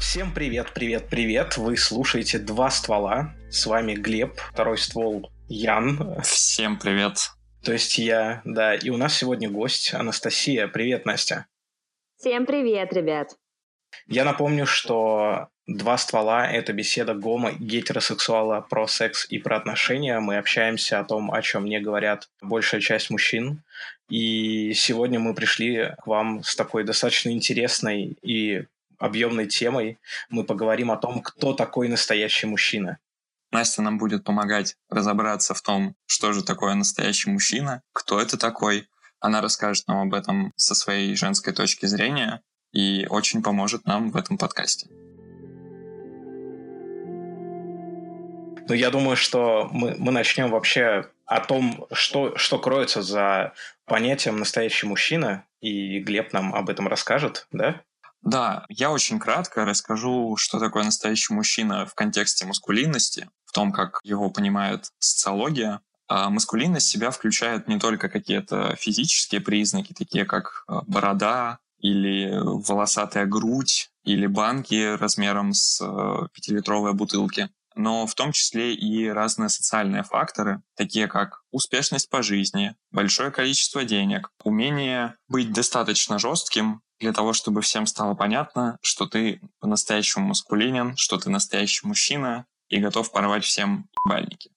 Всем привет, привет, привет! Вы слушаете «Два ствола». С вами Глеб, второй ствол Ян. Всем привет. То есть я, да. И у нас сегодня гость Анастасия. Привет, Настя. Всем привет, ребят. Я напомню, что «Два ствола» — это беседа гомо гетеросексуала про секс и про отношения. Мы общаемся о том, о чем не говорят большая часть мужчин. И сегодня мы пришли к вам с такой достаточно интересной и объемной темой. Мы поговорим о том, кто такой настоящий мужчина. Настя нам будет помогать разобраться в том, что же такое настоящий мужчина, кто это такой. Она расскажет нам об этом со своей женской точки зрения и очень поможет нам в этом подкасте. Ну, я думаю, что мы, мы начнем вообще о том, что, что кроется за понятием настоящий мужчина, и Глеб нам об этом расскажет, да? Да, я очень кратко расскажу, что такое настоящий мужчина в контексте маскулинности, в том, как его понимает социология. А маскулинность себя включает не только какие-то физические признаки, такие как а, борода или волосатая грудь или банки размером с а, пятилитровые бутылки, но в том числе и разные социальные факторы, такие как успешность по жизни, большое количество денег, умение быть достаточно жестким для того, чтобы всем стало понятно, что ты по-настоящему маскулинен, что ты настоящий мужчина и готов порвать всем ебальники.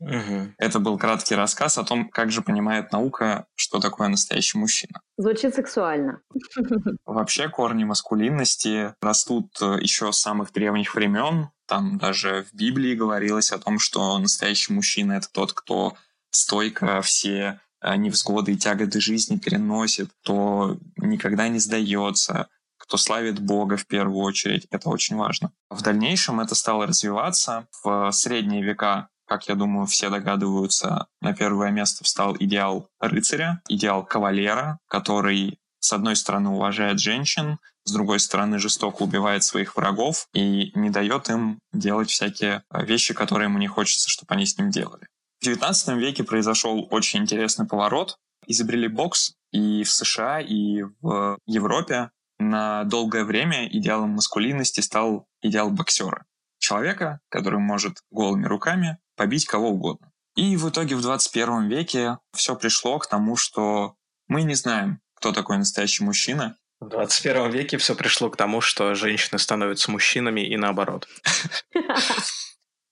Угу. Это был краткий рассказ о том, как же понимает наука, что такое настоящий мужчина. Звучит сексуально. Вообще корни маскулинности растут э, еще с самых древних времен. Там даже в Библии говорилось о том, что настоящий мужчина — это тот, кто стойко все э, невзгоды и тяготы жизни переносит, кто никогда не сдается, кто славит Бога в первую очередь. Это очень важно. В дальнейшем это стало развиваться. В средние века как я думаю, все догадываются, на первое место встал идеал рыцаря, идеал кавалера, который с одной стороны уважает женщин, с другой стороны жестоко убивает своих врагов и не дает им делать всякие вещи, которые ему не хочется, чтобы они с ним делали. В XIX веке произошел очень интересный поворот. Изобрели бокс, и в США, и в Европе на долгое время идеалом маскулинности стал идеал боксера. Человека, который может голыми руками побить кого угодно. И в итоге в 21 веке все пришло к тому, что мы не знаем, кто такой настоящий мужчина. В 21 веке все пришло к тому, что женщины становятся мужчинами и наоборот.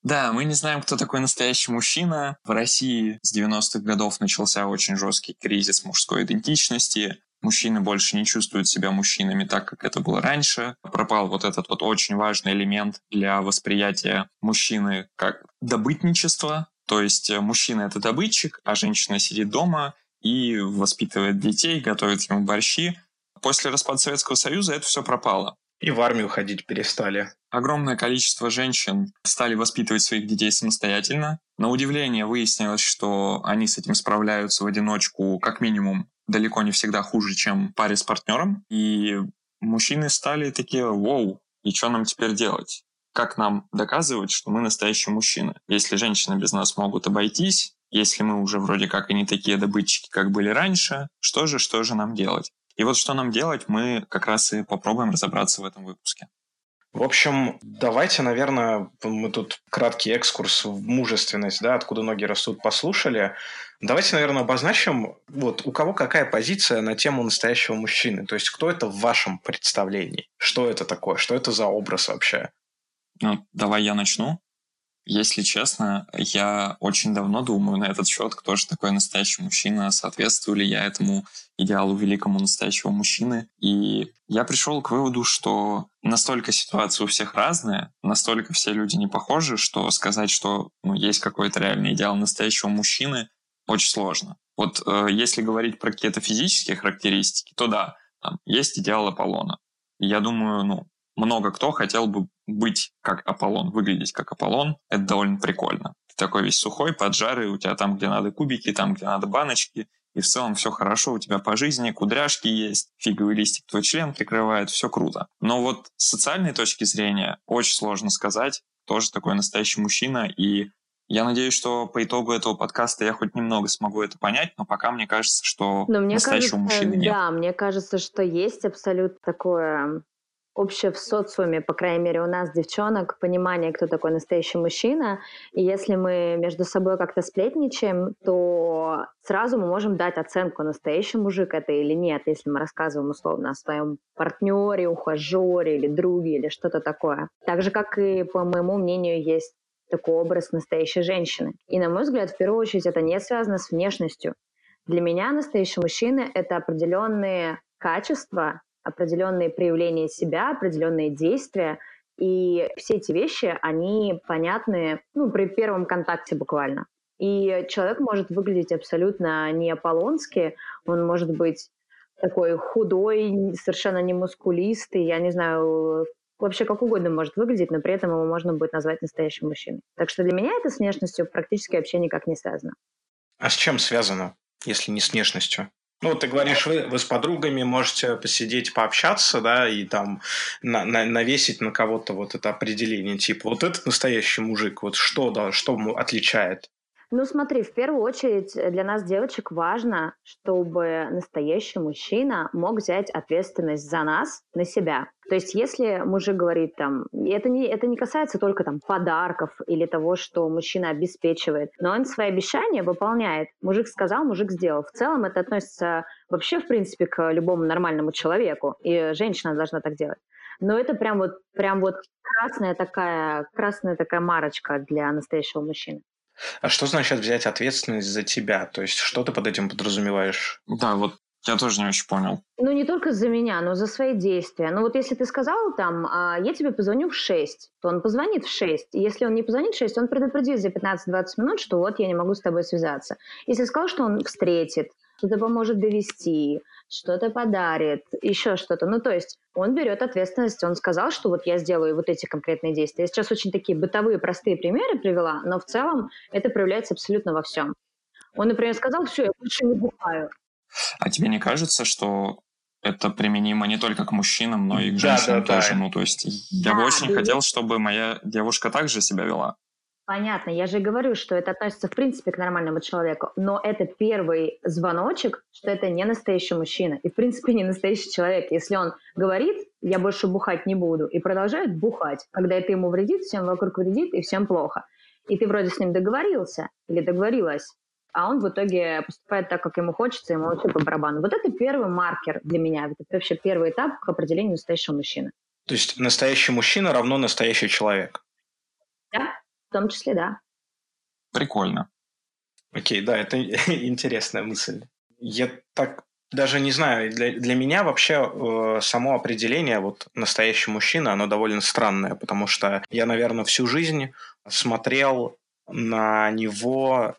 Да, мы не знаем, кто такой настоящий мужчина. В России с 90-х годов начался очень жесткий кризис мужской идентичности. Мужчины больше не чувствуют себя мужчинами так, как это было раньше. Пропал вот этот вот очень важный элемент для восприятия мужчины как добытничество. То есть э, мужчина — это добытчик, а женщина сидит дома и воспитывает детей, готовит ему борщи. После распада Советского Союза это все пропало. И в армию ходить перестали. Огромное количество женщин стали воспитывать своих детей самостоятельно. На удивление выяснилось, что они с этим справляются в одиночку как минимум далеко не всегда хуже, чем паре с партнером. И мужчины стали такие, вау, и что нам теперь делать? Как нам доказывать, что мы настоящие мужчины? Если женщины без нас могут обойтись, если мы уже вроде как и не такие добытчики, как были раньше, что же, что же нам делать? И вот что нам делать, мы как раз и попробуем разобраться в этом выпуске. В общем, давайте, наверное, мы тут краткий экскурс в мужественность, да, откуда ноги растут, послушали. Давайте, наверное, обозначим, вот у кого какая позиция на тему настоящего мужчины. То есть, кто это в вашем представлении? Что это такое? Что это за образ вообще? Ну, давай я начну. Если честно, я очень давно думаю на этот счет, кто же такой настоящий мужчина, соответствую ли я этому идеалу великому настоящего мужчины. И я пришел к выводу, что настолько ситуации у всех разные, настолько все люди не похожи, что сказать, что ну, есть какой-то реальный идеал настоящего мужчины, очень сложно. Вот э, если говорить про какие-то физические характеристики, то да, там есть идеал Аполлона. Я думаю, ну, много кто хотел бы быть как Аполлон, выглядеть как Аполлон. Это довольно прикольно. Ты такой весь сухой, поджарый, у тебя там, где надо кубики, там, где надо баночки, и в целом все хорошо у тебя по жизни, кудряшки есть, фиговый листик твой член прикрывает, все круто. Но вот с социальной точки зрения очень сложно сказать, кто же такой настоящий мужчина, и Я надеюсь, что по итогу этого подкаста я хоть немного смогу это понять, но пока мне кажется, что Но мне настоящего кажется, мужчины нет. да, мне кажется, что есть абсолютно такое общее в социуме, по крайней мере, у нас, девчонок, понимание, кто такой настоящий мужчина. И если мы между собой как-то сплетничаем, то сразу мы можем дать оценку, настоящий мужик это или нет, если мы рассказываем условно о своем партнере, ухажере или друге или что-то такое. Так же, как и, по моему мнению, есть такой образ настоящей женщины. И, на мой взгляд, в первую очередь, это не связано с внешностью. Для меня настоящий мужчина — это определенные качества, определенные проявления себя, определенные действия. И все эти вещи, они понятны ну, при первом контакте буквально. И человек может выглядеть абсолютно не аполлонски, он может быть такой худой, совершенно не мускулистый, я не знаю, вообще как угодно может выглядеть, но при этом его можно будет назвать настоящим мужчиной. Так что для меня это с внешностью практически вообще никак не связано. А с чем связано, если не с внешностью? Ну, ты говоришь, вы, вы с подругами можете посидеть, пообщаться, да, и там на, на, навесить на кого-то вот это определение, типа, вот этот настоящий мужик, вот что, да, что отличает? Ну, смотри, в первую очередь для нас, девочек, важно, чтобы настоящий мужчина мог взять ответственность за нас на себя. То есть, если мужик говорит там, это не, это не касается только там подарков или того, что мужчина обеспечивает, но он свои обещания выполняет. Мужик сказал, мужик сделал. В целом это относится вообще, в принципе, к любому нормальному человеку, и женщина должна так делать. Но это прям вот, прям вот красная такая, красная такая марочка для настоящего мужчины. А что значит взять ответственность за тебя? То есть что ты под этим подразумеваешь? Да, вот я тоже не очень понял. Ну, не только за меня, но за свои действия. Ну, вот если ты сказал там, а, я тебе позвоню в 6, то он позвонит в 6. И если он не позвонит в 6, он предупредит за 15-20 минут, что вот я не могу с тобой связаться. Если сказал, что он встретит, что-то поможет довести, что-то подарит, еще что-то. Ну, то есть он берет ответственность, он сказал, что вот я сделаю вот эти конкретные действия. Я сейчас очень такие бытовые, простые примеры привела, но в целом это проявляется абсолютно во всем. Он, например, сказал, все, я больше не бухаю. А тебе не кажется, что это применимо не только к мужчинам, но и к женщинам да, да, тоже? Да. Ну, то есть я бы очень хотел, чтобы моя девушка также себя вела. Понятно, я же говорю, что это относится в принципе к нормальному человеку, но это первый звоночек, что это не настоящий мужчина и в принципе не настоящий человек. Если он говорит, я больше бухать не буду, и продолжает бухать, когда это ему вредит, всем вокруг вредит и всем плохо. И ты вроде с ним договорился или договорилась, а он в итоге поступает так, как ему хочется, ему вообще по барабану. Вот это первый маркер для меня, это вообще первый этап к определению настоящего мужчины. То есть настоящий мужчина равно настоящий человек? Да, в том числе, да. Прикольно. Окей, да, это интересная мысль. Я так даже не знаю, для, для меня вообще э, само определение вот настоящий мужчина, оно довольно странное, потому что я, наверное, всю жизнь смотрел на него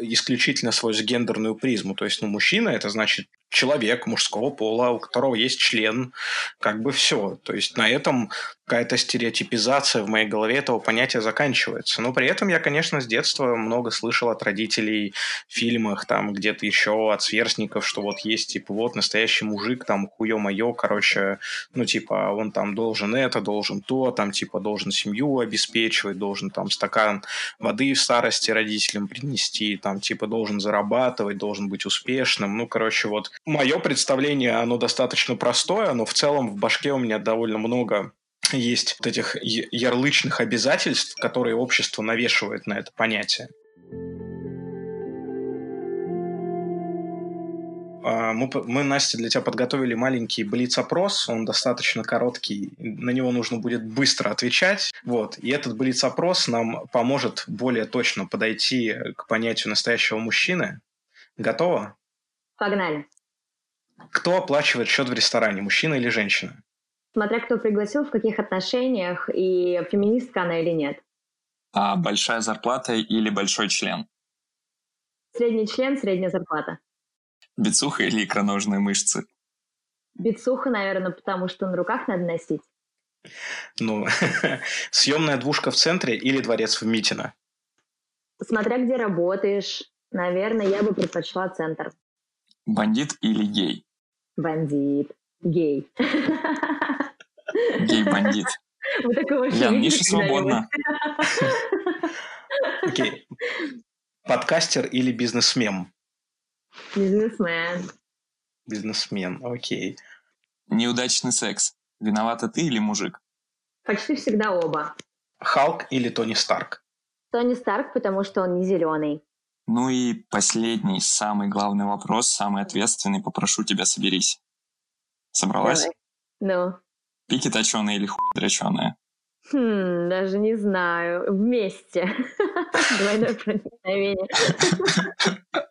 исключительно свою гендерную призму. То есть, ну, мужчина – это значит человек мужского пола, у которого есть член, как бы все. То есть на этом какая-то стереотипизация в моей голове этого понятия заканчивается. Но при этом я, конечно, с детства много слышал от родителей в фильмах, там где-то еще от сверстников, что вот есть, типа, вот настоящий мужик, там, хуё-моё, короче, ну, типа, он там должен это, должен то, там, типа, должен семью обеспечивать, должен там стакан воды в старости родителям принести, там, типа, должен зарабатывать, должен быть успешным. Ну, короче, вот мое представление, оно достаточно простое, но в целом в башке у меня довольно много есть вот этих ярлычных обязательств, которые общество навешивает на это понятие. А, мы, мы, Настя, для тебя подготовили маленький блиц-опрос. Он достаточно короткий. На него нужно будет быстро отвечать. Вот. И этот блиц-опрос нам поможет более точно подойти к понятию настоящего мужчины. Готово? Погнали. Кто оплачивает счет в ресторане, мужчина или женщина? Смотря кто пригласил, в каких отношениях и феминистка она или нет. А большая зарплата или большой член? Средний член, средняя зарплата. Бицуха или икроножные мышцы? Бицуха, наверное, потому что на руках надо носить. Ну, съемная двушка в центре или дворец в Митино? Смотря где работаешь, наверное, я бы предпочла центр. Бандит или гей? Бандит. Гей. Гей-бандит. Вы такого Ян, Миша свободно. Окей. Подкастер или бизнесмен? Бизнесмен. Бизнесмен, окей. Неудачный секс. Виновата ты или мужик? Почти всегда оба. Халк или Тони Старк? Тони Старк, потому что он не зеленый. Ну и последний, самый главный вопрос, самый ответственный. Попрошу тебя, соберись. Собралась? Давай. Ну. Пики точеные или хуй дроченые? Хм, даже не знаю. Вместе. Двойное проникновение.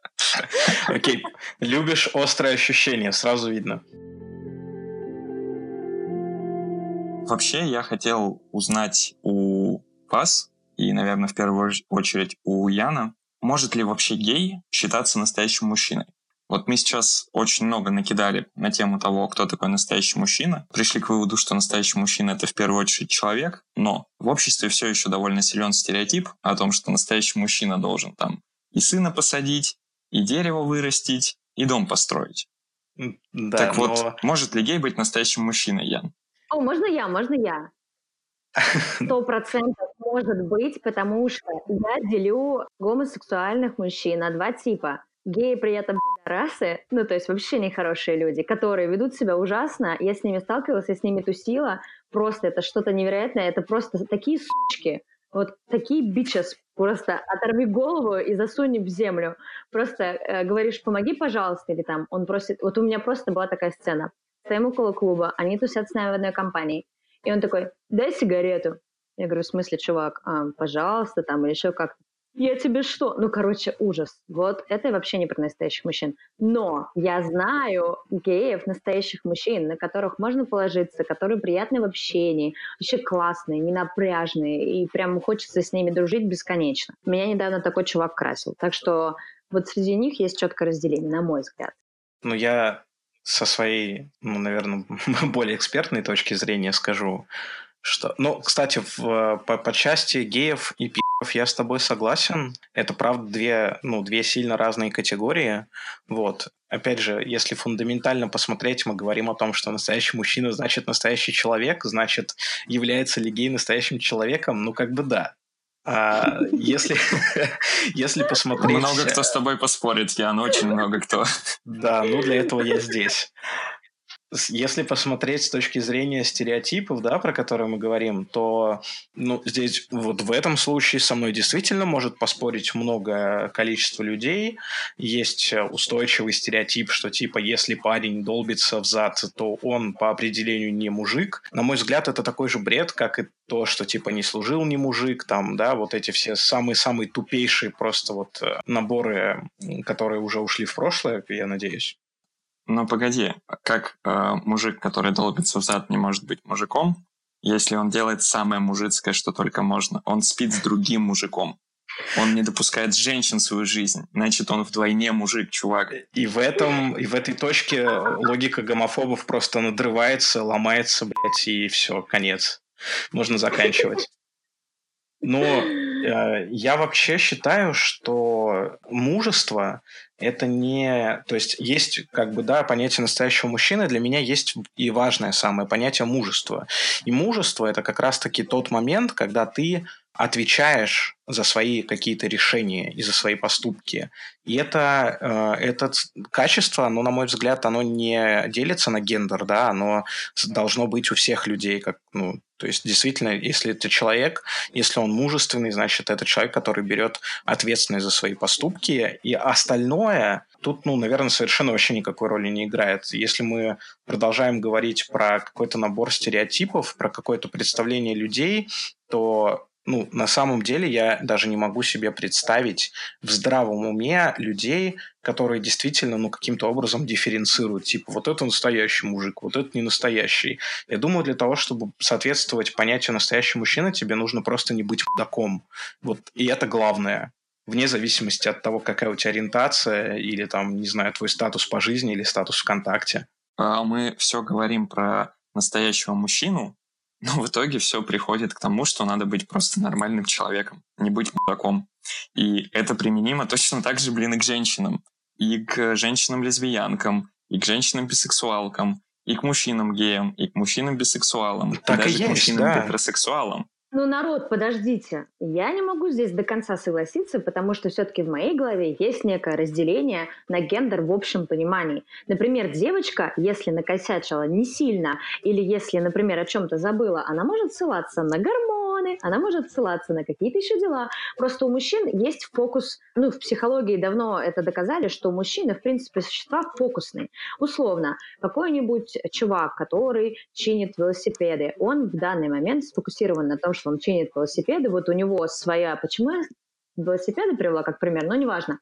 Окей. Любишь острое ощущение, сразу видно. Вообще, я хотел узнать у вас, и, наверное, в первую очередь у Яна, может ли вообще гей считаться настоящим мужчиной? Вот мы сейчас очень много накидали на тему того, кто такой настоящий мужчина. Пришли к выводу, что настоящий мужчина — это в первую очередь человек, но в обществе все еще довольно силен стереотип о том, что настоящий мужчина должен там и сына посадить, и дерево вырастить, и дом построить. Да, так но... вот, может ли гей быть настоящим мужчиной, Ян? О, можно я, можно я. Сто процентов может быть, потому что я делю гомосексуальных мужчин на два типа. Геи при этом расы, ну то есть вообще нехорошие люди, которые ведут себя ужасно. Я с ними сталкивалась, я с ними тусила. Просто это что-то невероятное. Это просто такие сучки. Вот такие бичес. Просто оторви голову и засунь в землю. Просто э, говоришь, помоги, пожалуйста, или там он просит... Вот у меня просто была такая сцена. Стоим около клуба, они тусят с нами в одной компании. И он такой, дай сигарету. Я говорю, в смысле, чувак, а, пожалуйста, там, или еще как-то. Я тебе что? Ну, короче, ужас. Вот это вообще не про настоящих мужчин. Но я знаю геев, настоящих мужчин, на которых можно положиться, которые приятны в общении, вообще классные, ненапряжные, и прям хочется с ними дружить бесконечно. Меня недавно такой чувак красил. Так что вот среди них есть четкое разделение, на мой взгляд. Ну, я со своей, ну, наверное, более экспертной точки зрения скажу, что... Ну, кстати, в, по, по части геев и пи***ов я с тобой согласен. Это, правда, две, ну, две сильно разные категории. Вот. Опять же, если фундаментально посмотреть, мы говорим о том, что настоящий мужчина значит настоящий человек, значит, является ли гей настоящим человеком? Ну, как бы да. А, если, если посмотреть... Много кто с тобой поспорит, Ян, очень много кто. Да, ну для этого я здесь если посмотреть с точки зрения стереотипов, да, про которые мы говорим, то ну, здесь вот в этом случае со мной действительно может поспорить много количество людей. Есть устойчивый стереотип, что типа если парень долбится в зад, то он по определению не мужик. На мой взгляд, это такой же бред, как и то, что типа не служил не мужик, там, да, вот эти все самые-самые тупейшие просто вот э, наборы, которые уже ушли в прошлое, я надеюсь. Но погоди, как э, мужик, который долбится в зад, не может быть мужиком, если он делает самое мужицкое, что только можно? Он спит с другим мужиком. Он не допускает женщин в свою жизнь. Значит, он вдвойне мужик, чувак. И в этом, и в этой точке логика гомофобов просто надрывается, ломается, блядь, и все, конец. Можно заканчивать. Но я вообще считаю, что мужество это не... То есть есть, как бы, да, понятие настоящего мужчины, для меня есть и важное самое понятие мужества. И мужество – это как раз-таки тот момент, когда ты отвечаешь за свои какие-то решения и за свои поступки. И это, э, это качество, оно, на мой взгляд, оно не делится на гендер, да, оно должно быть у всех людей, как, ну, то есть, действительно, если это человек, если он мужественный, значит, это человек, который берет ответственность за свои поступки, и остальное тут, ну, наверное, совершенно вообще никакой роли не играет. Если мы продолжаем говорить про какой-то набор стереотипов, про какое-то представление людей, то ну, на самом деле я даже не могу себе представить в здравом уме людей, которые действительно, ну, каким-то образом дифференцируют. Типа, вот это настоящий мужик, вот это не настоящий. Я думаю, для того, чтобы соответствовать понятию настоящий мужчина, тебе нужно просто не быть мудаком. Вот, и это главное. Вне зависимости от того, какая у тебя ориентация или, там, не знаю, твой статус по жизни или статус ВКонтакте. А мы все говорим про настоящего мужчину, но в итоге все приходит к тому, что надо быть просто нормальным человеком, не быть мудаком. И это применимо точно так же, блин, и к женщинам. И к женщинам-лесбиянкам, и к женщинам-бисексуалкам, и к мужчинам-геям, и к мужчинам-бисексуалам, так и даже и есть, к мужчинам-гетеросексуалам. Ну, народ, подождите. Я не могу здесь до конца согласиться, потому что все-таки в моей голове есть некое разделение на гендер в общем понимании. Например, девочка, если накосячила не сильно, или если, например, о чем-то забыла, она может ссылаться на гормоны, она может ссылаться на какие-то еще дела. Просто у мужчин есть фокус, ну, в психологии давно это доказали, что мужчины, в принципе, существа фокусные. Условно, какой-нибудь чувак, который чинит велосипеды, он в данный момент сфокусирован на том, что он чинит велосипеды, вот у него своя... Почему я велосипеды привела как пример? Но неважно.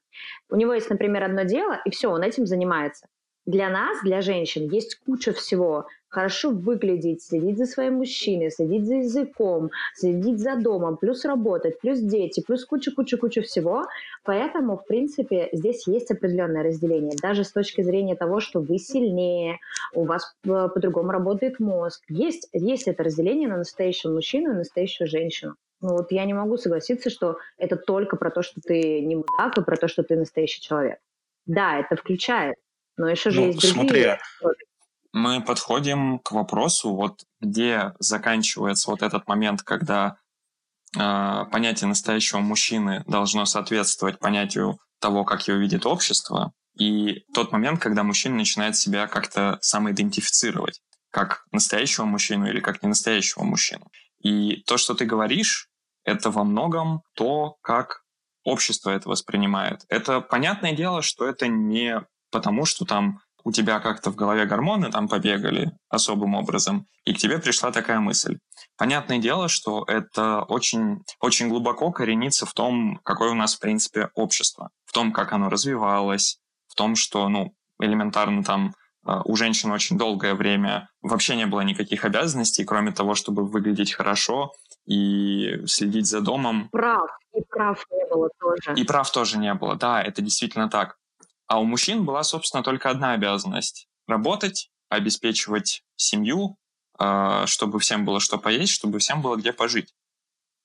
У него есть, например, одно дело, и все, он этим занимается. Для нас, для женщин, есть куча всего. Хорошо выглядеть, следить за своим мужчиной, следить за языком, следить за домом, плюс работать, плюс дети, плюс куча-куча-куча всего. Поэтому, в принципе, здесь есть определенное разделение. Даже с точки зрения того, что вы сильнее, у вас по-другому работает мозг. Есть, есть это разделение на настоящего мужчину и настоящую женщину. Ну вот я не могу согласиться, что это только про то, что ты не мудак, и про то, что ты настоящий человек. Да, это включает но еще же ну, есть другие. Смотри, мы подходим к вопросу, вот где заканчивается вот этот момент, когда э, понятие настоящего мужчины должно соответствовать понятию того, как его видит общество, и тот момент, когда мужчина начинает себя как-то самоидентифицировать как настоящего мужчину или как ненастоящего мужчину. И то, что ты говоришь, это во многом то, как общество это воспринимает. Это понятное дело, что это не потому что там у тебя как-то в голове гормоны там побегали особым образом, и к тебе пришла такая мысль. Понятное дело, что это очень, очень глубоко коренится в том, какое у нас, в принципе, общество, в том, как оно развивалось, в том, что, ну, элементарно там э, у женщин очень долгое время вообще не было никаких обязанностей, кроме того, чтобы выглядеть хорошо и следить за домом. Прав. И прав не было тоже. И прав тоже не было, да, это действительно так. А у мужчин была, собственно, только одна обязанность – работать, обеспечивать семью, а, чтобы всем было что поесть, чтобы всем было где пожить.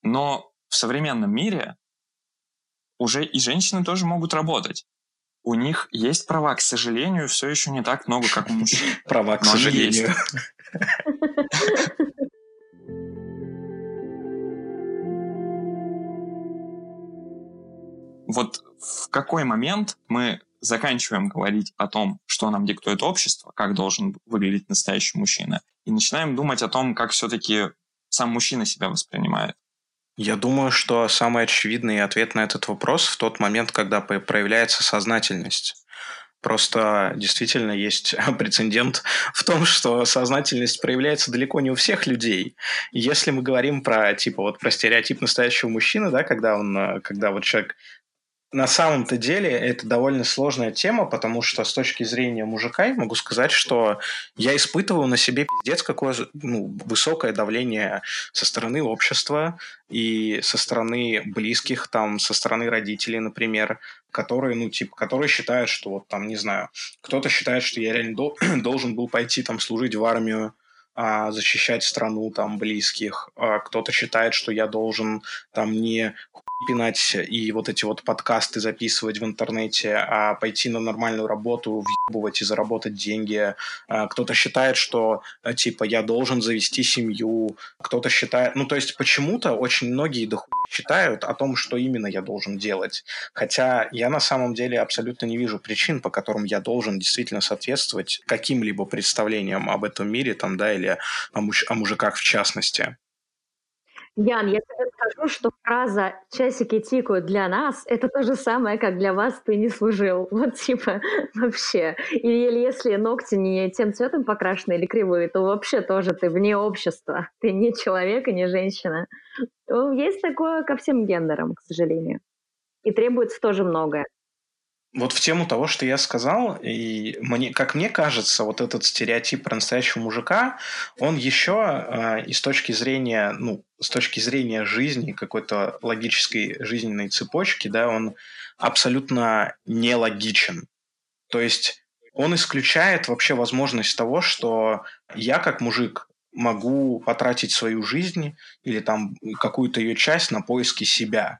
Но в современном мире уже и женщины тоже могут работать. У них есть права, к сожалению, все еще не так много, как у мужчин. Права, к сожалению. Вот в какой момент мы заканчиваем говорить о том, что нам диктует общество, как должен выглядеть настоящий мужчина, и начинаем думать о том, как все-таки сам мужчина себя воспринимает. Я думаю, что самый очевидный ответ на этот вопрос в тот момент, когда проявляется сознательность. Просто действительно есть прецедент в том, что сознательность проявляется далеко не у всех людей. Если мы говорим про типа вот про стереотип настоящего мужчины, да, когда он, э, когда вот человек на самом-то деле это довольно сложная тема, потому что с точки зрения мужика я могу сказать, что я испытываю на себе пиздец какое ну, высокое давление со стороны общества и со стороны близких, там, со стороны родителей, например, которые, ну, типа, которые считают, что вот там, не знаю, кто-то считает, что я реально должен был пойти там служить в армию, а, защищать страну там близких. А кто-то считает, что я должен там не пинать и вот эти вот подкасты записывать в интернете, а пойти на нормальную работу, въебывать и заработать деньги. А кто-то считает, что типа я должен завести семью. Кто-то считает... Ну, то есть почему-то очень многие дохуя считают о том, что именно я должен делать. Хотя я на самом деле абсолютно не вижу причин, по которым я должен действительно соответствовать каким-либо представлениям об этом мире, там, да, или о, муж- о мужиках в частности. Ян, я тебе скажу, что фраза «часики тикают для нас» — это то же самое, как «для вас ты не служил». Вот типа вообще. Или если ногти не тем цветом покрашены или кривые, то вообще тоже ты вне общества. Ты не человек и не женщина. Есть такое ко всем гендерам, к сожалению. И требуется тоже многое. Вот в тему того, что я сказал, и мне, как мне кажется, вот этот стереотип про настоящего мужика, он еще э, и с точки зрения, ну, с точки зрения жизни, какой-то логической жизненной цепочки, да, он абсолютно нелогичен. То есть он исключает вообще возможность того, что я как мужик могу потратить свою жизнь или там какую-то ее часть на поиски себя.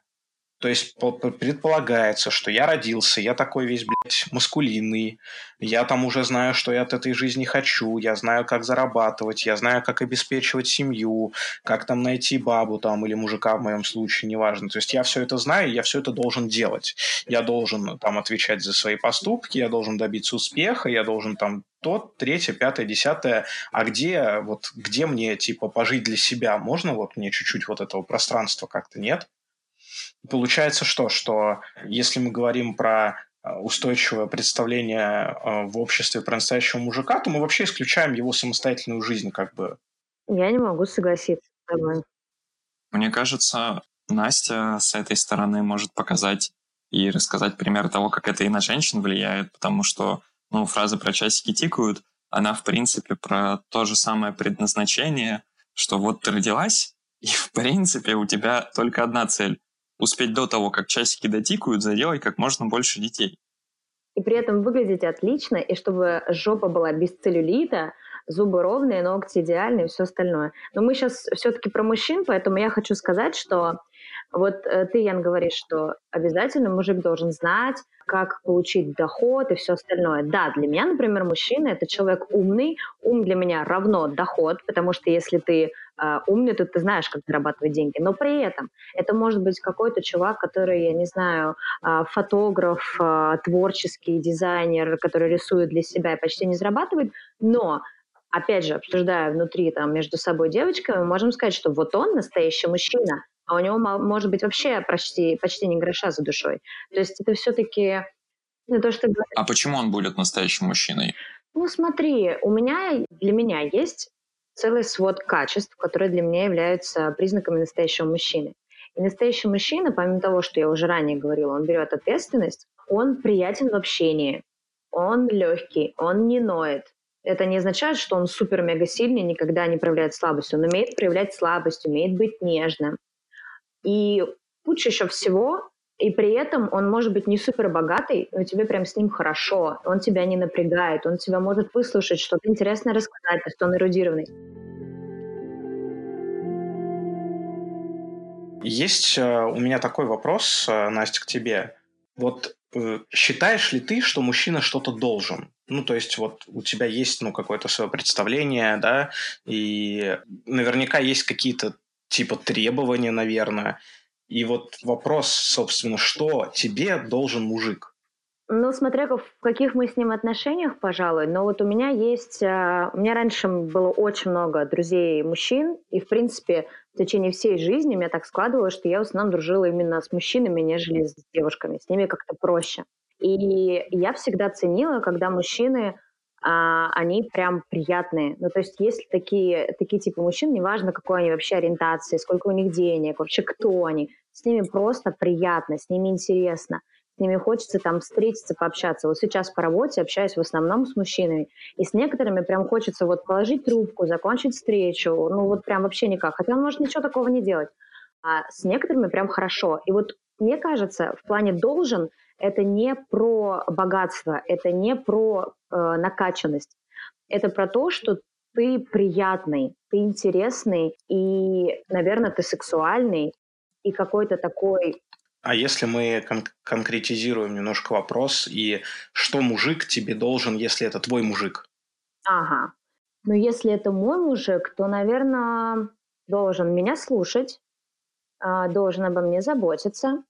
То есть предполагается, что я родился, я такой весь, блядь, маскулинный, я там уже знаю, что я от этой жизни хочу, я знаю, как зарабатывать, я знаю, как обеспечивать семью, как там найти бабу там или мужика в моем случае, неважно. То есть я все это знаю, я все это должен делать. Я должен там отвечать за свои поступки, я должен добиться успеха, я должен там то, третье, пятое, десятое. А где, вот, где мне, типа, пожить для себя? Можно вот мне чуть-чуть вот этого пространства как-то, нет? Получается что? Что если мы говорим про э, устойчивое представление э, в обществе про настоящего мужика, то мы вообще исключаем его самостоятельную жизнь, как бы. Я не могу согласиться с тобой. Мне кажется, Настя с этой стороны может показать и рассказать пример того, как это и на женщин влияет, потому что ну, фраза про часики тикают, она, в принципе, про то же самое предназначение, что вот ты родилась, и, в принципе, у тебя только одна цель успеть до того, как часики дотикают, заделать как можно больше детей. И при этом выглядеть отлично, и чтобы жопа была без целлюлита, зубы ровные, ногти идеальные все остальное. Но мы сейчас все-таки про мужчин, поэтому я хочу сказать, что вот э, ты, Ян, говоришь, что обязательно мужик должен знать, как получить доход и все остальное. Да, для меня, например, мужчина — это человек умный. Ум для меня равно доход, потому что если ты умный, то ты знаешь, как зарабатывать деньги. Но при этом это может быть какой-то чувак, который, я не знаю, э, фотограф, э, творческий дизайнер, который рисует для себя и почти не зарабатывает, но опять же, обсуждая внутри там между собой девочками, мы можем сказать, что вот он настоящий мужчина, а у него может быть вообще почти, почти не гроша за душой. То есть это все-таки ну, то, что... А почему он будет настоящим мужчиной? Ну, смотри, у меня, для меня есть целый свод качеств, которые для меня являются признаками настоящего мужчины. И настоящий мужчина, помимо того, что я уже ранее говорила, он берет ответственность, он приятен в общении, он легкий, он не ноет. Это не означает, что он супер-мега сильный, никогда не проявляет слабость. Он умеет проявлять слабость, умеет быть нежным. И лучше еще всего, и при этом он может быть не супер богатый, но тебе прям с ним хорошо, он тебя не напрягает, он тебя может выслушать, что-то интересное рассказать, то есть он эрудированный. Есть э, у меня такой вопрос, э, Настя, к тебе. Вот э, считаешь ли ты, что мужчина что-то должен? Ну, то есть вот у тебя есть, ну, какое-то свое представление, да, и наверняка есть какие-то типа требования, наверное. И вот вопрос, собственно, что тебе должен мужик? Ну, смотря в каких мы с ним отношениях, пожалуй. Но вот у меня есть... А, у меня раньше было очень много друзей мужчин, и, в принципе, в течение всей жизни меня так складывалось, что я в основном дружила именно с мужчинами, нежели с девушками. С ними как-то проще. И я всегда ценила, когда мужчины а, они прям приятные. Ну, то есть есть такие, такие типы мужчин, неважно, какой они вообще ориентации, сколько у них денег, вообще кто они, с ними просто приятно, с ними интересно, с ними хочется там встретиться, пообщаться. Вот сейчас по работе общаюсь в основном с мужчинами, и с некоторыми прям хочется вот положить трубку, закончить встречу, ну вот прям вообще никак, хотя он может ничего такого не делать. А с некоторыми прям хорошо. И вот мне кажется, в плане должен это не про богатство, это не про э, накачанность. Это про то, что ты приятный, ты интересный, и, наверное, ты сексуальный, и какой-то такой... А если мы кон- конкретизируем немножко вопрос, и что мужик тебе должен, если это твой мужик? Ага. Ну, если это мой мужик, то, наверное, должен меня слушать, а, должен обо мне заботиться,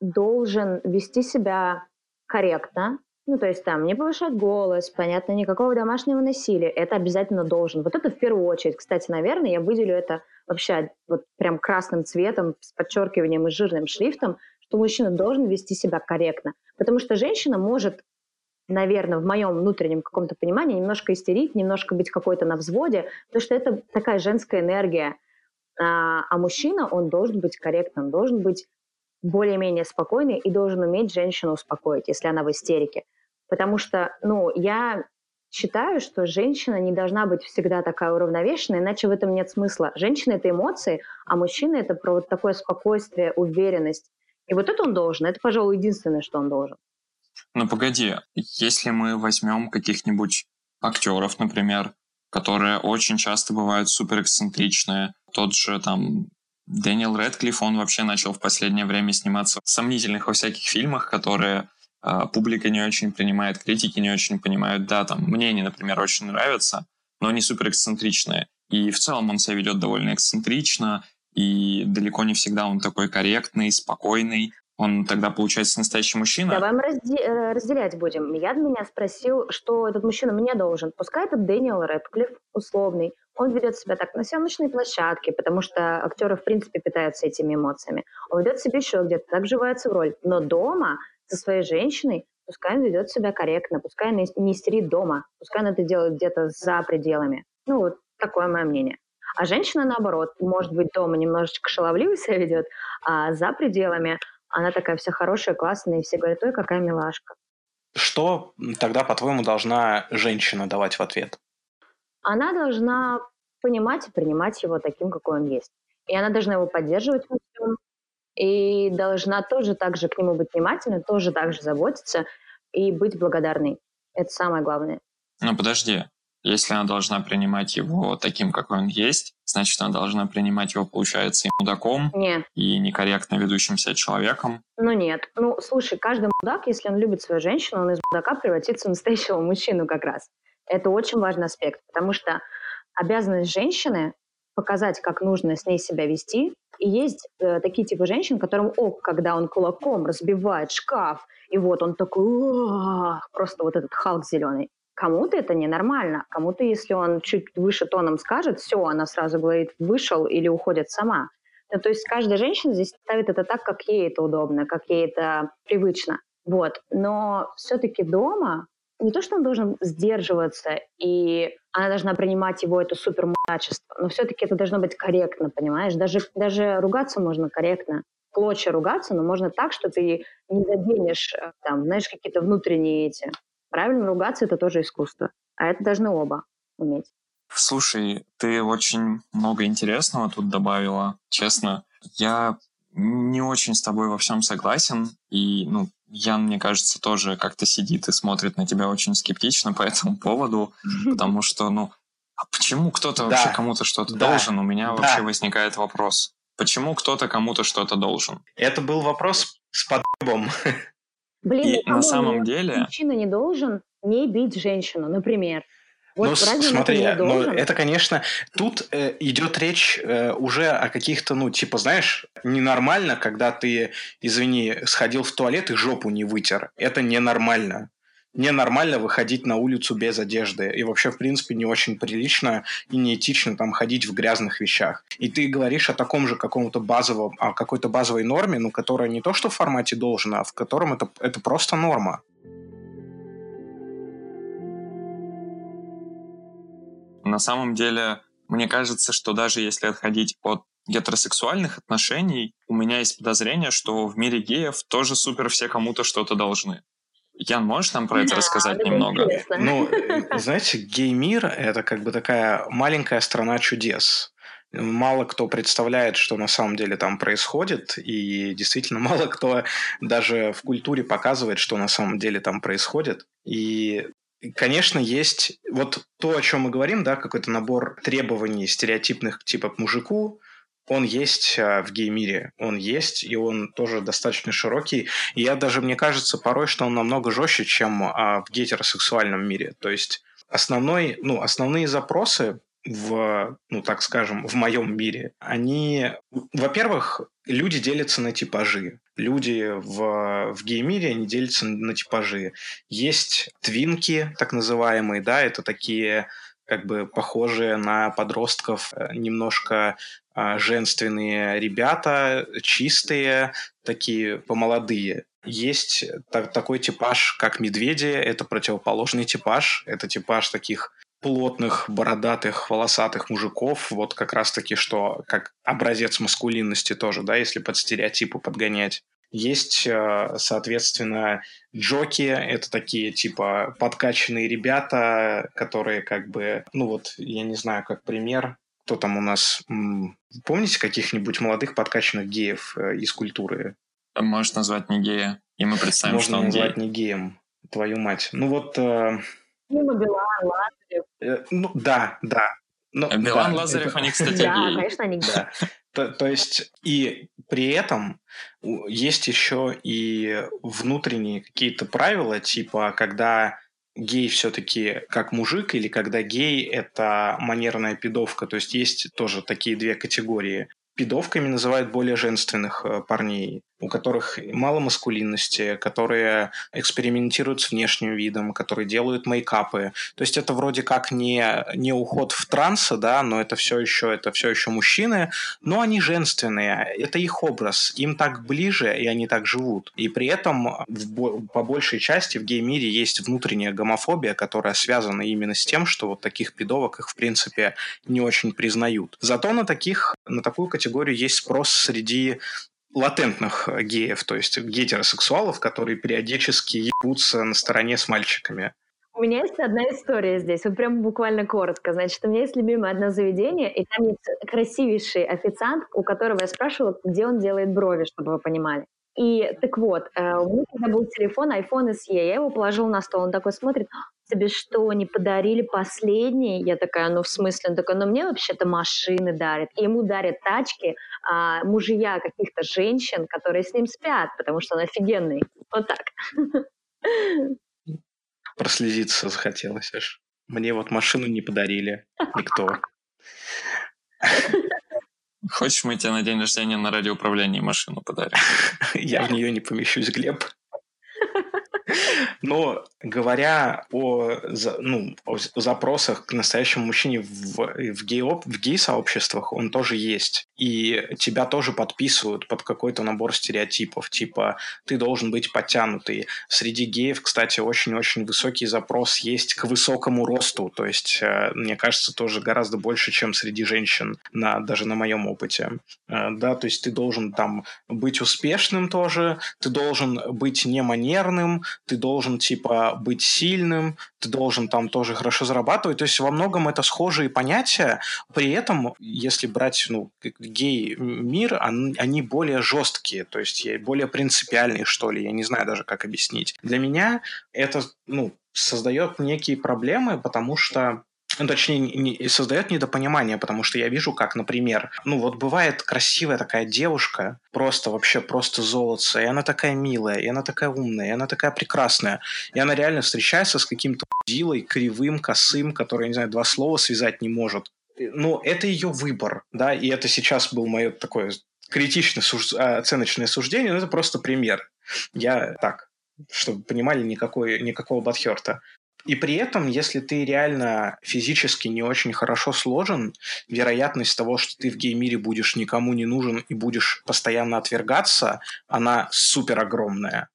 должен вести себя корректно, ну, то есть там не повышать голос, понятно, никакого домашнего насилия. Это обязательно должен. Вот это в первую очередь. Кстати, наверное, я выделю это вообще вот прям красным цветом, с подчеркиванием и жирным шрифтом, что мужчина должен вести себя корректно. Потому что женщина может, наверное, в моем внутреннем каком-то понимании немножко истерить, немножко быть какой-то на взводе, потому что это такая женская энергия. А, а мужчина, он должен быть корректным, должен быть более-менее спокойный и должен уметь женщину успокоить, если она в истерике. Потому что, ну, я считаю, что женщина не должна быть всегда такая уравновешенная, иначе в этом нет смысла. Женщина — это эмоции, а мужчина — это про вот такое спокойствие, уверенность. И вот это он должен. Это, пожалуй, единственное, что он должен. Ну, погоди, если мы возьмем каких-нибудь актеров, например, которые очень часто бывают суперэксцентричные, тот же там Дэниел Рэдклифф, он вообще начал в последнее время сниматься в сомнительных во всяких фильмах, которые э, публика не очень принимает, критики не очень понимают. Да, там мнение, например, очень нравится, но они супер эксцентричные. И в целом он себя ведет довольно эксцентрично, и далеко не всегда он такой корректный, спокойный. Он тогда получается настоящий мужчина. Давай мы разде- э, разделять будем. Я меня спросил, что этот мужчина мне должен. Пускай это Дэниел Рэдклифф, условный. Он ведет себя так на съемочной площадке, потому что актеры, в принципе, питаются этими эмоциями. Он ведет себя еще где-то, так вживается в роль. Но дома со своей женщиной пускай он ведет себя корректно, пускай он не истерит дома, пускай он это делает где-то за пределами. Ну, вот такое мое мнение. А женщина, наоборот, может быть, дома немножечко шаловливо себя ведет, а за пределами она такая вся хорошая, классная, и все говорят, ой, какая милашка. Что тогда, по-твоему, должна женщина давать в ответ? Она должна понимать и принимать его таким, какой он есть. И она должна его поддерживать во всем, и должна тоже так же к нему быть внимательной, тоже так же заботиться и быть благодарной. Это самое главное. Ну, подожди. Если она должна принимать его таким, какой он есть, значит, она должна принимать его, получается, и мудаком, нет. и некорректно ведущимся человеком. Ну нет. Ну, слушай, каждый мудак, если он любит свою женщину, он из мудака превратится в настоящего мужчину как раз. Это очень важный аспект, потому что обязанность женщины показать, как нужно с ней себя вести. И есть э, такие типы женщин, которым ок, когда он кулаком разбивает шкаф, и вот он такой, просто вот этот Халк зеленый. Кому-то это ненормально. Кому-то, если он чуть выше тоном скажет, все, она сразу говорит, вышел или уходит сама. Ну, то есть каждая женщина здесь ставит это так, как ей это удобно, как ей это привычно. Вот. Но все-таки дома не то, что он должен сдерживаться, и она должна принимать его это супер но все-таки это должно быть корректно, понимаешь? Даже, даже ругаться можно корректно. Клочья ругаться, но можно так, что ты не заденешь, э, там, знаешь, какие-то внутренние эти Правильно ругаться — это тоже искусство. А это должны оба уметь. Слушай, ты очень много интересного тут добавила. Честно, я не очень с тобой во всем согласен. И, ну, Ян, мне кажется, тоже как-то сидит и смотрит на тебя очень скептично по этому поводу, потому что, ну, а почему кто-то да. вообще кому-то что-то да. должен? У меня да. вообще возникает вопрос. Почему кто-то кому-то что-то должен? Это был вопрос с подъебом. Блин, и на самом деле... Мужчина не должен не бить женщину, например. Вот ну, смотри, ну, это, конечно, тут э, идет речь э, уже о каких-то, ну, типа, знаешь, ненормально, когда ты, извини, сходил в туалет и жопу не вытер. Это ненормально ненормально выходить на улицу без одежды. И вообще, в принципе, не очень прилично и неэтично там ходить в грязных вещах. И ты говоришь о таком же каком-то базовом, о какой-то базовой норме, ну, которая не то, что в формате должна, а в котором это, это просто норма. На самом деле, мне кажется, что даже если отходить от гетеросексуальных отношений, у меня есть подозрение, что в мире геев тоже супер все кому-то что-то должны. Ян, можешь нам про это рассказать немного? Ну, э, знаете, гей-мир — это как бы такая маленькая страна чудес. Мало кто представляет, что на самом деле там происходит, и действительно мало кто даже в культуре показывает, что на самом деле там происходит. И Конечно, есть вот то, о чем мы говорим, да, какой-то набор требований стереотипных типа к мужику, он есть а, в гей-мире, он есть, и он тоже достаточно широкий. И я даже, мне кажется, порой, что он намного жестче, чем а, в гетеросексуальном мире. То есть основной, ну, основные запросы в, ну, так скажем, в моем мире, они, во-первых, люди делятся на типажи. Люди в, в гей-мире, они делятся на типажи. Есть твинки, так называемые, да, это такие как бы похожие на подростков, э, немножко женственные ребята, чистые, такие помолодые. Есть так, такой типаж, как медведи, это противоположный типаж, это типаж таких плотных, бородатых, волосатых мужиков, вот как раз-таки, что как образец маскулинности тоже, да, если под стереотипы подгонять. Есть, э, соответственно, джоки, это такие, типа, подкачанные ребята, которые как бы, ну вот, я не знаю, как пример, кто там у нас, помните каких-нибудь молодых подкачанных геев э, из культуры? Можешь назвать не гея, и мы представим, Можно что он назвать гей. не геем, твою мать. Ну вот... Э... Дима Билан, Лазарев. Э, ну да, да. Ну, Билан, да, Лазарев, это... они, кстати, Да, конечно, они да. То, то есть и при этом есть еще и внутренние какие-то правила, типа когда гей все-таки как мужик или когда гей это манерная пидовка. То есть есть тоже такие две категории. Пидовками называют более женственных э, парней у которых мало маскулинности, которые экспериментируют с внешним видом, которые делают мейкапы. То есть это вроде как не, не уход в транса, да, но это все еще, это все еще мужчины, но они женственные, это их образ, им так ближе, и они так живут. И при этом в, по большей части в гей-мире есть внутренняя гомофобия, которая связана именно с тем, что вот таких пидовок их, в принципе, не очень признают. Зато на таких, на такую категорию есть спрос среди латентных геев, то есть гетеросексуалов, которые периодически ебутся на стороне с мальчиками. У меня есть одна история здесь, вот прям буквально коротко. Значит, у меня есть любимое одно заведение, и там есть красивейший официант, у которого я спрашивала, где он делает брови, чтобы вы понимали. И так вот, э, у меня был телефон iPhone SE, я его положил на стол, он такой смотрит, тебе что, не подарили последний? Я такая, ну в смысле? Он такой, ну мне вообще-то машины дарят. И ему дарят тачки а, мужья каких-то женщин, которые с ним спят, потому что он офигенный. Вот так. Прослезиться захотелось аж. Мне вот машину не подарили. Никто. Хочешь, мы тебе на день рождения на радиоуправлении машину подарим? Я в нее не помещусь, Глеб. Но говоря о, ну, о запросах к настоящему мужчине в, в, гей, в гей-сообществах, он тоже есть. И тебя тоже подписывают под какой-то набор стереотипов. Типа, ты должен быть подтянутый. Среди геев, кстати, очень-очень высокий запрос есть к высокому росту. То есть, э, мне кажется, тоже гораздо больше, чем среди женщин, на, даже на моем опыте. Э, да, то есть ты должен там быть успешным тоже, ты должен быть не манерным, ты должен, типа, быть сильным, ты должен там тоже хорошо зарабатывать. То есть во многом это схожие понятия. При этом, если брать, ну, гей-мир, они более жесткие, то есть более принципиальные, что ли. Я не знаю даже, как объяснить. Для меня это, ну, создает некие проблемы, потому что ну, точнее, не, создает недопонимание, потому что я вижу, как, например, ну вот бывает красивая такая девушка, просто вообще просто золотце, и она такая милая, и она такая умная, и она такая прекрасная, и она реально встречается с каким-то дилой кривым, косым, который, не знаю, два слова связать не может. Ну, это ее выбор, да, и это сейчас был мое такое критичное суж... А, оценочное суждение, но это просто пример. Я так, чтобы понимали, никакой, никакого Батхерта. И при этом, если ты реально физически не очень хорошо сложен, вероятность того, что ты в гей-мире будешь никому не нужен и будешь постоянно отвергаться, она супер огромная.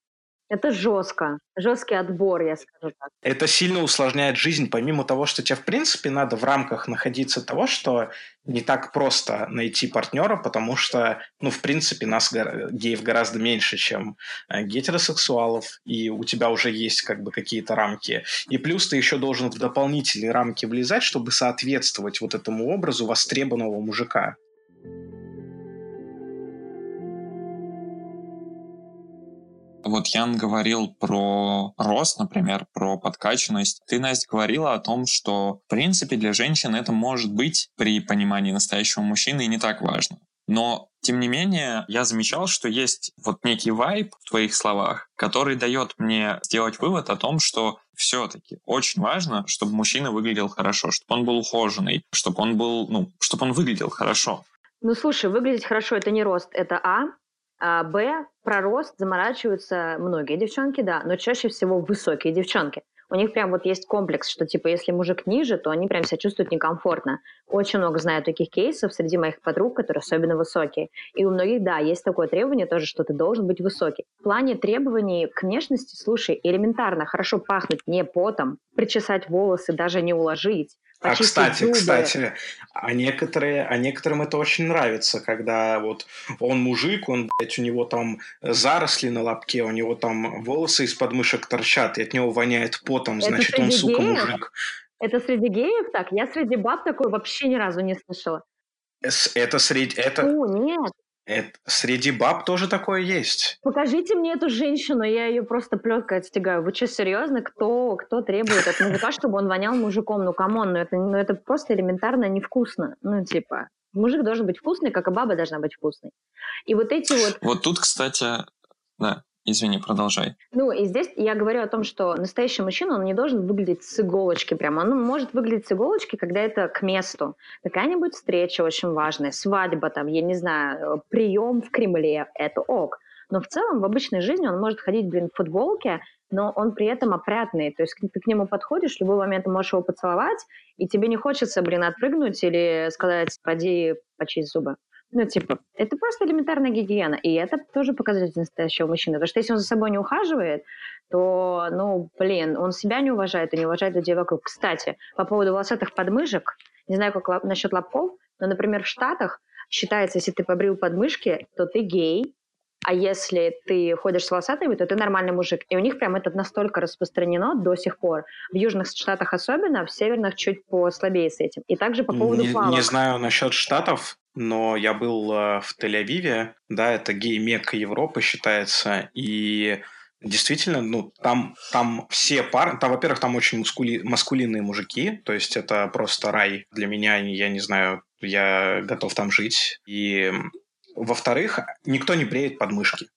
Это жестко. Жесткий отбор, я скажу так. Это сильно усложняет жизнь, помимо того, что тебе, в принципе, надо в рамках находиться того, что не так просто найти партнера, потому что, ну, в принципе, нас геев гораздо меньше, чем э, гетеросексуалов, и у тебя уже есть как бы какие-то рамки. И плюс ты еще должен в дополнительные рамки влезать, чтобы соответствовать вот этому образу востребованного мужика. Вот Ян говорил про рост, например, про подкачанность. Ты, Настя, говорила о том, что, в принципе, для женщин это может быть при понимании настоящего мужчины и не так важно. Но, тем не менее, я замечал, что есть вот некий вайб в твоих словах, который дает мне сделать вывод о том, что все-таки очень важно, чтобы мужчина выглядел хорошо, чтобы он был ухоженный, чтобы он был, ну, чтобы он выглядел хорошо. Ну, слушай, выглядеть хорошо – это не рост, это А. А Б, про рост заморачиваются многие девчонки, да, но чаще всего высокие девчонки. У них прям вот есть комплекс, что типа если мужик ниже, то они прям себя чувствуют некомфортно. Очень много знаю таких кейсов среди моих подруг, которые особенно высокие. И у многих, да, есть такое требование тоже, что ты должен быть высокий. В плане требований к внешности, слушай, элементарно хорошо пахнуть не потом, причесать волосы, даже не уложить, а кстати, зубы. кстати, а некоторые, а некоторым это очень нравится, когда вот он мужик, он, блядь, у него там заросли на лобке, у него там волосы из подмышек торчат, и от него воняет потом, это значит, он, сука, геев? мужик. Это среди геев так? Я среди баб такой вообще ни разу не слышала. Это среди... Это... Фу, нет. Это, среди баб тоже такое есть. Покажите мне эту женщину, я ее просто плеткой отстегаю. Вы что, серьезно? Кто, кто требует от мужика, чтобы он вонял мужиком? Ну, come on, ну это, ну это просто элементарно невкусно. Ну, типа, Мужик должен быть вкусный, как и баба должна быть вкусной. И вот эти вот... Вот тут, кстати, да, Извини, продолжай. Ну, и здесь я говорю о том, что настоящий мужчина, он не должен выглядеть с иголочки прямо. Он может выглядеть с иголочки, когда это к месту. Какая-нибудь встреча очень важная, свадьба там, я не знаю, прием в Кремле, это ок. Но в целом в обычной жизни он может ходить, блин, в футболке, но он при этом опрятный. То есть ты к нему подходишь, в любой момент можешь его поцеловать, и тебе не хочется, блин, отпрыгнуть или сказать, поди почисть зубы. Ну, типа, это просто элементарная гигиена. И это тоже показатель настоящего мужчины. Потому что если он за собой не ухаживает, то, ну, блин, он себя не уважает и не уважает людей вокруг. Кстати, по поводу волосатых подмышек, не знаю, как насчет лобков, но, например, в Штатах считается, если ты побрил подмышки, то ты гей, а если ты ходишь с волосатыми, то ты нормальный мужик. И у них прям это настолько распространено до сих пор. В Южных Штатах особенно, в Северных чуть послабее с этим. И также по поводу не, Не знаю насчет Штатов, но я был э, в Тель-Авиве, да, это гей-мекка Европы считается, и действительно, ну, там, там все пары, там, во-первых, там очень мускули, маскулинные мужики, то есть это просто рай для меня, я не знаю, я готов там жить. И, во-вторых, никто не бреет подмышки.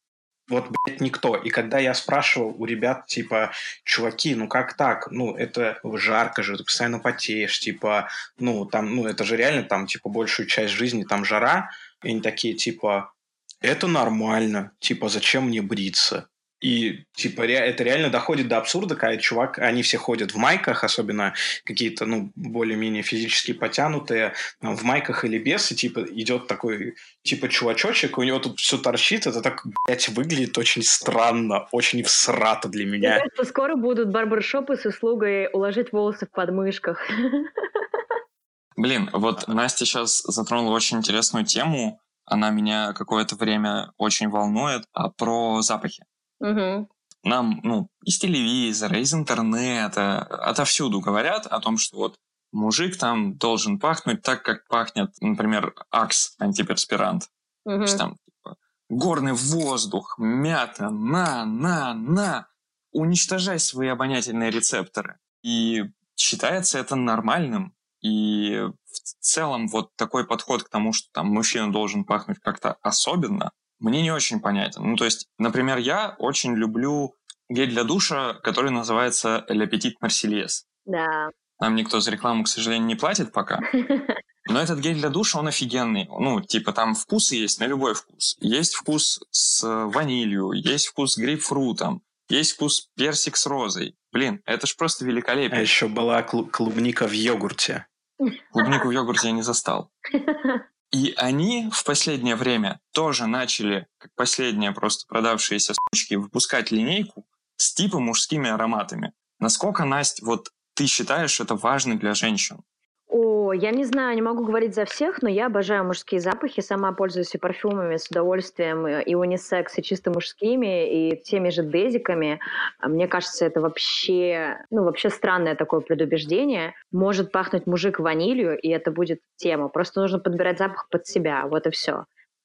Вот, блядь, никто. И когда я спрашивал у ребят, типа, чуваки, ну как так? Ну, это жарко же, ты постоянно потеешь, типа, ну, там, ну, это же реально там, типа, большую часть жизни там жара. И они такие, типа, это нормально, типа, зачем мне бриться? И, типа, это реально доходит до абсурда, когда чувак, они все ходят в майках, особенно какие-то, ну, более-менее физически потянутые, в майках или без, и, типа, идет такой, типа, чувачочек, у него тут все торчит, это так, блядь, выглядит очень странно, очень всрато для меня. Мне кажется, скоро будут барбершопы с услугой уложить волосы в подмышках. Блин, вот Настя сейчас затронула очень интересную тему, она меня какое-то время очень волнует, а про запахи. Угу. Нам, ну, из телевизора, из интернета, отовсюду говорят о том, что вот мужик там должен пахнуть так, как пахнет, например, Акс антиперспирант. Угу. То есть там типа, горный воздух, мята, на, на, на. Уничтожай свои обонятельные рецепторы. И считается это нормальным. И в целом вот такой подход к тому, что там мужчина должен пахнуть как-то особенно, мне не очень понятен. Ну, то есть, например, я очень люблю гель для душа, который называется Le Petit Marseillaise. Да. Нам никто за рекламу, к сожалению, не платит пока. Но этот гель для душа, он офигенный. Ну, типа, там вкусы есть на любой вкус. Есть вкус с ванилью, есть вкус с грейпфрутом, есть вкус персик с розой. Блин, это ж просто великолепие. А еще была клубника в йогурте. Клубнику в йогурте я не застал. И они в последнее время тоже начали, как последние просто продавшиеся сучки, выпускать линейку с типа мужскими ароматами. Насколько, Настя, вот ты считаешь это важно для женщин? О, я не знаю, не могу говорить за всех, но я обожаю мужские запахи, сама пользуюсь и парфюмами с удовольствием, и унисекс, и чисто мужскими, и теми же дезиками. А мне кажется, это вообще, ну, вообще странное такое предубеждение. Может пахнуть мужик ванилью, и это будет тема. Просто нужно подбирать запах под себя, вот и все.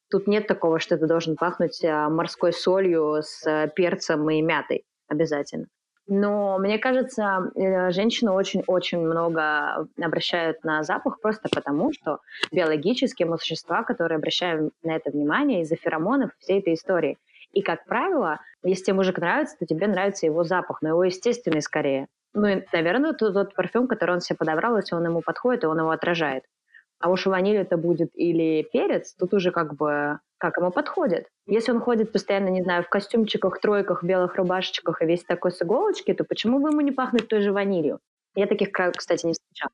Тут нет такого, что ты должен пахнуть а, морской солью с а, перцем и мятой обязательно. Но мне кажется, э, женщины очень-очень много обращают на запах просто потому, что биологически мы существа, которые обращают на это внимание из-за феромонов всей этой истории. И, как правило, если тебе мужик нравится, то тебе нравится его запах, но его естественный скорее. Ну и, наверное, тот, тот парфюм, который он себе подобрал, если он ему подходит, и он его отражает. А уж ваниль это будет или перец, тут уже как бы как ему подходит. Если он ходит постоянно, не знаю, в костюмчиках, тройках, белых рубашечках и весь такой с иголочки, то почему бы ему не пахнуть той же ванилью? Я таких, кстати, не встречала.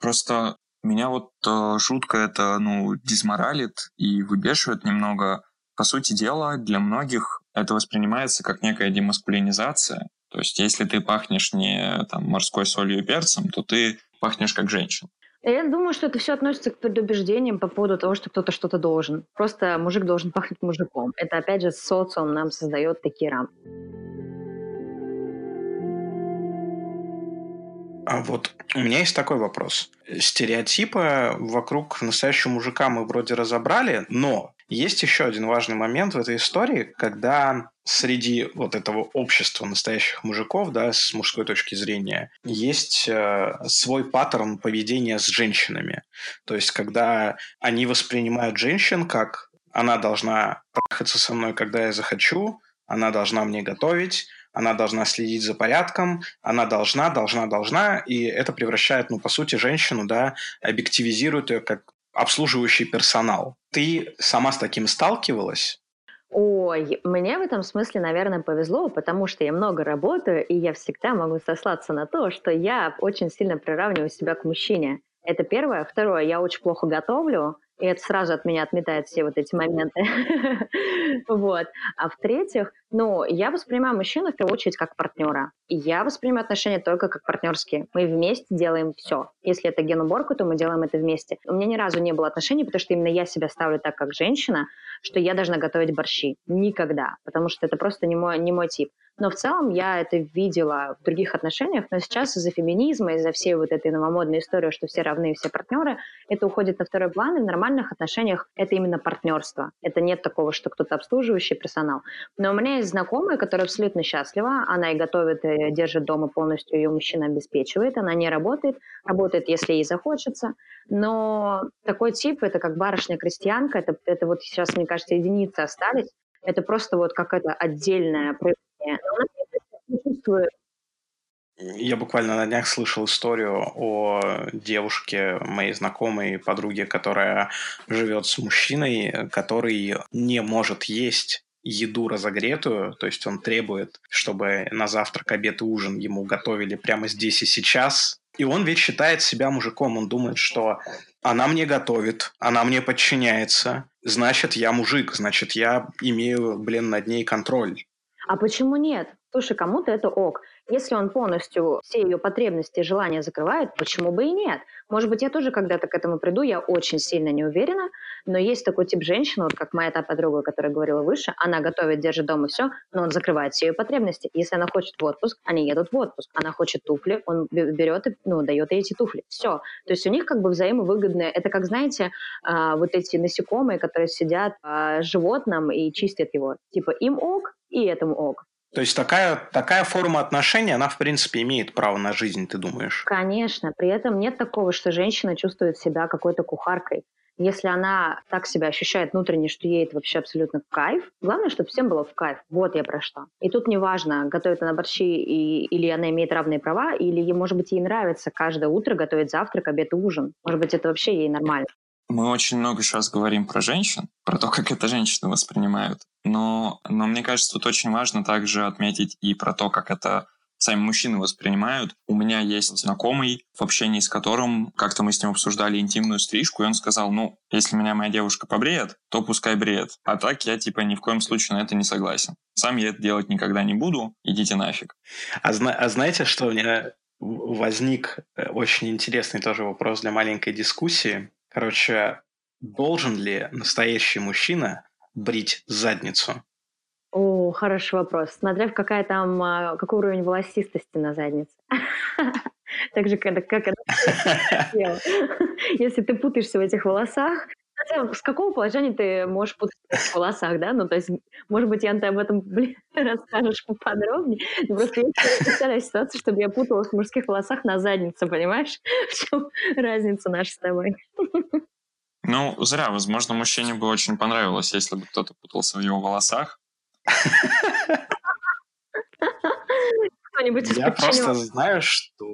Просто меня вот э, жутко это, ну, дизморалит и выбешивает немного. По сути дела, для многих это воспринимается как некая демаскулинизация. То есть, если ты пахнешь не там, морской солью и перцем, то ты пахнешь как женщина. Я думаю, что это все относится к предубеждениям по поводу того, что кто-то что-то должен. Просто мужик должен пахнуть мужиком. Это, опять же, социум нам создает такие рамки. А вот у меня есть такой вопрос. Стереотипы вокруг настоящего мужика мы вроде разобрали, но Есть еще один важный момент в этой истории, когда среди вот этого общества настоящих мужиков, да, с мужской точки зрения, есть э, свой паттерн поведения с женщинами. То есть, когда они воспринимают женщин как она должна трахаться со мной, когда я захочу, она должна мне готовить, она должна следить за порядком, она должна, должна, должна, и это превращает, ну, по сути, женщину, да, объективизирует ее как обслуживающий персонал. Ты сама с таким сталкивалась? Ой, мне в этом смысле, наверное, повезло, потому что я много работаю, и я всегда могу сослаться на то, что я очень сильно приравниваю себя к мужчине. Это первое. Второе, я очень плохо готовлю, и это сразу от меня отметает все вот эти моменты. вот. А в-третьих, ну, я воспринимаю мужчину в первую очередь как партнера. И я воспринимаю отношения только как партнерские. Мы вместе делаем все. Если это генуборка, то мы делаем это вместе. У меня ни разу не было отношений, потому что именно я себя ставлю так, как женщина, что я должна готовить борщи. Никогда. Потому что это просто не мой, не мой тип. Но в целом я это видела в других отношениях, но сейчас из-за феминизма, из-за всей вот этой новомодной истории, что все равны, все партнеры, это уходит на второй план, и в нормальных отношениях это именно партнерство. Это нет такого, что кто-то обслуживающий персонал. Но у меня есть знакомая, которая абсолютно счастлива, она и готовит, и держит дома полностью, ее мужчина обеспечивает, она не работает, работает, если ей захочется, но такой тип, это как барышня-крестьянка, это, это вот сейчас, мне кажется, единицы остались, это просто вот какая-то отдельная я буквально на днях слышал историю о девушке моей знакомой подруги, которая живет с мужчиной, который не может есть еду разогретую, то есть он требует, чтобы на завтрак, обед и ужин ему готовили прямо здесь и сейчас. И он ведь считает себя мужиком, он думает, что она мне готовит, она мне подчиняется, значит, я мужик, значит, я имею, блин, над ней контроль. А почему нет? Слушай, кому-то это ок. Если он полностью все ее потребности и желания закрывает, почему бы и нет? Может быть, я тоже когда-то к этому приду, я очень сильно не уверена, но есть такой тип женщины, вот как моя та подруга, которая говорила выше, она готовит, держит дома все, но он закрывает все ее потребности. Если она хочет в отпуск, они едут в отпуск. Она хочет туфли, он берет и ну, дает ей эти туфли. Все. То есть у них как бы взаимовыгодные. Это как, знаете, а, вот эти насекомые, которые сидят а, животным и чистят его. Типа им ок, и этому ок. То есть такая, такая форма отношений, она, в принципе, имеет право на жизнь, ты думаешь? Конечно. При этом нет такого, что женщина чувствует себя какой-то кухаркой. Если она так себя ощущает внутренне, что ей это вообще абсолютно кайф, главное, чтобы всем было в кайф. Вот я про что. И тут неважно, готовит она борщи и, или она имеет равные права, или, может быть, ей нравится каждое утро готовить завтрак, обед и ужин. Может быть, это вообще ей нормально. Мы очень много сейчас говорим про женщин, про то, как это женщины воспринимают. Но, но мне кажется, тут очень важно также отметить и про то, как это сами мужчины воспринимают. У меня есть знакомый, в общении с которым как-то мы с ним обсуждали интимную стрижку, и он сказал, ну, если меня моя девушка побреет, то пускай бреет. А так я, типа, ни в коем случае на это не согласен. Сам я это делать никогда не буду, идите нафиг. А, зна- а знаете, что у меня возник э, очень интересный тоже вопрос для маленькой дискуссии. Короче, должен ли настоящий мужчина брить задницу? О, хороший вопрос. Смотря в какая там, а, какой уровень волосистости на заднице. Так же, как, как Если ты путаешься в этих волосах, с какого положения ты можешь путаться в волосах, да? Ну, то есть, может быть, Ян, ты об этом блин, расскажешь поподробнее. Но просто я представляю ситуацию, чтобы я путалась в мужских волосах на заднице, понимаешь? В чем разница наша с тобой? Ну, зря. Возможно, мужчине бы очень понравилось, если бы кто-то путался в его волосах. Я просто знаю, что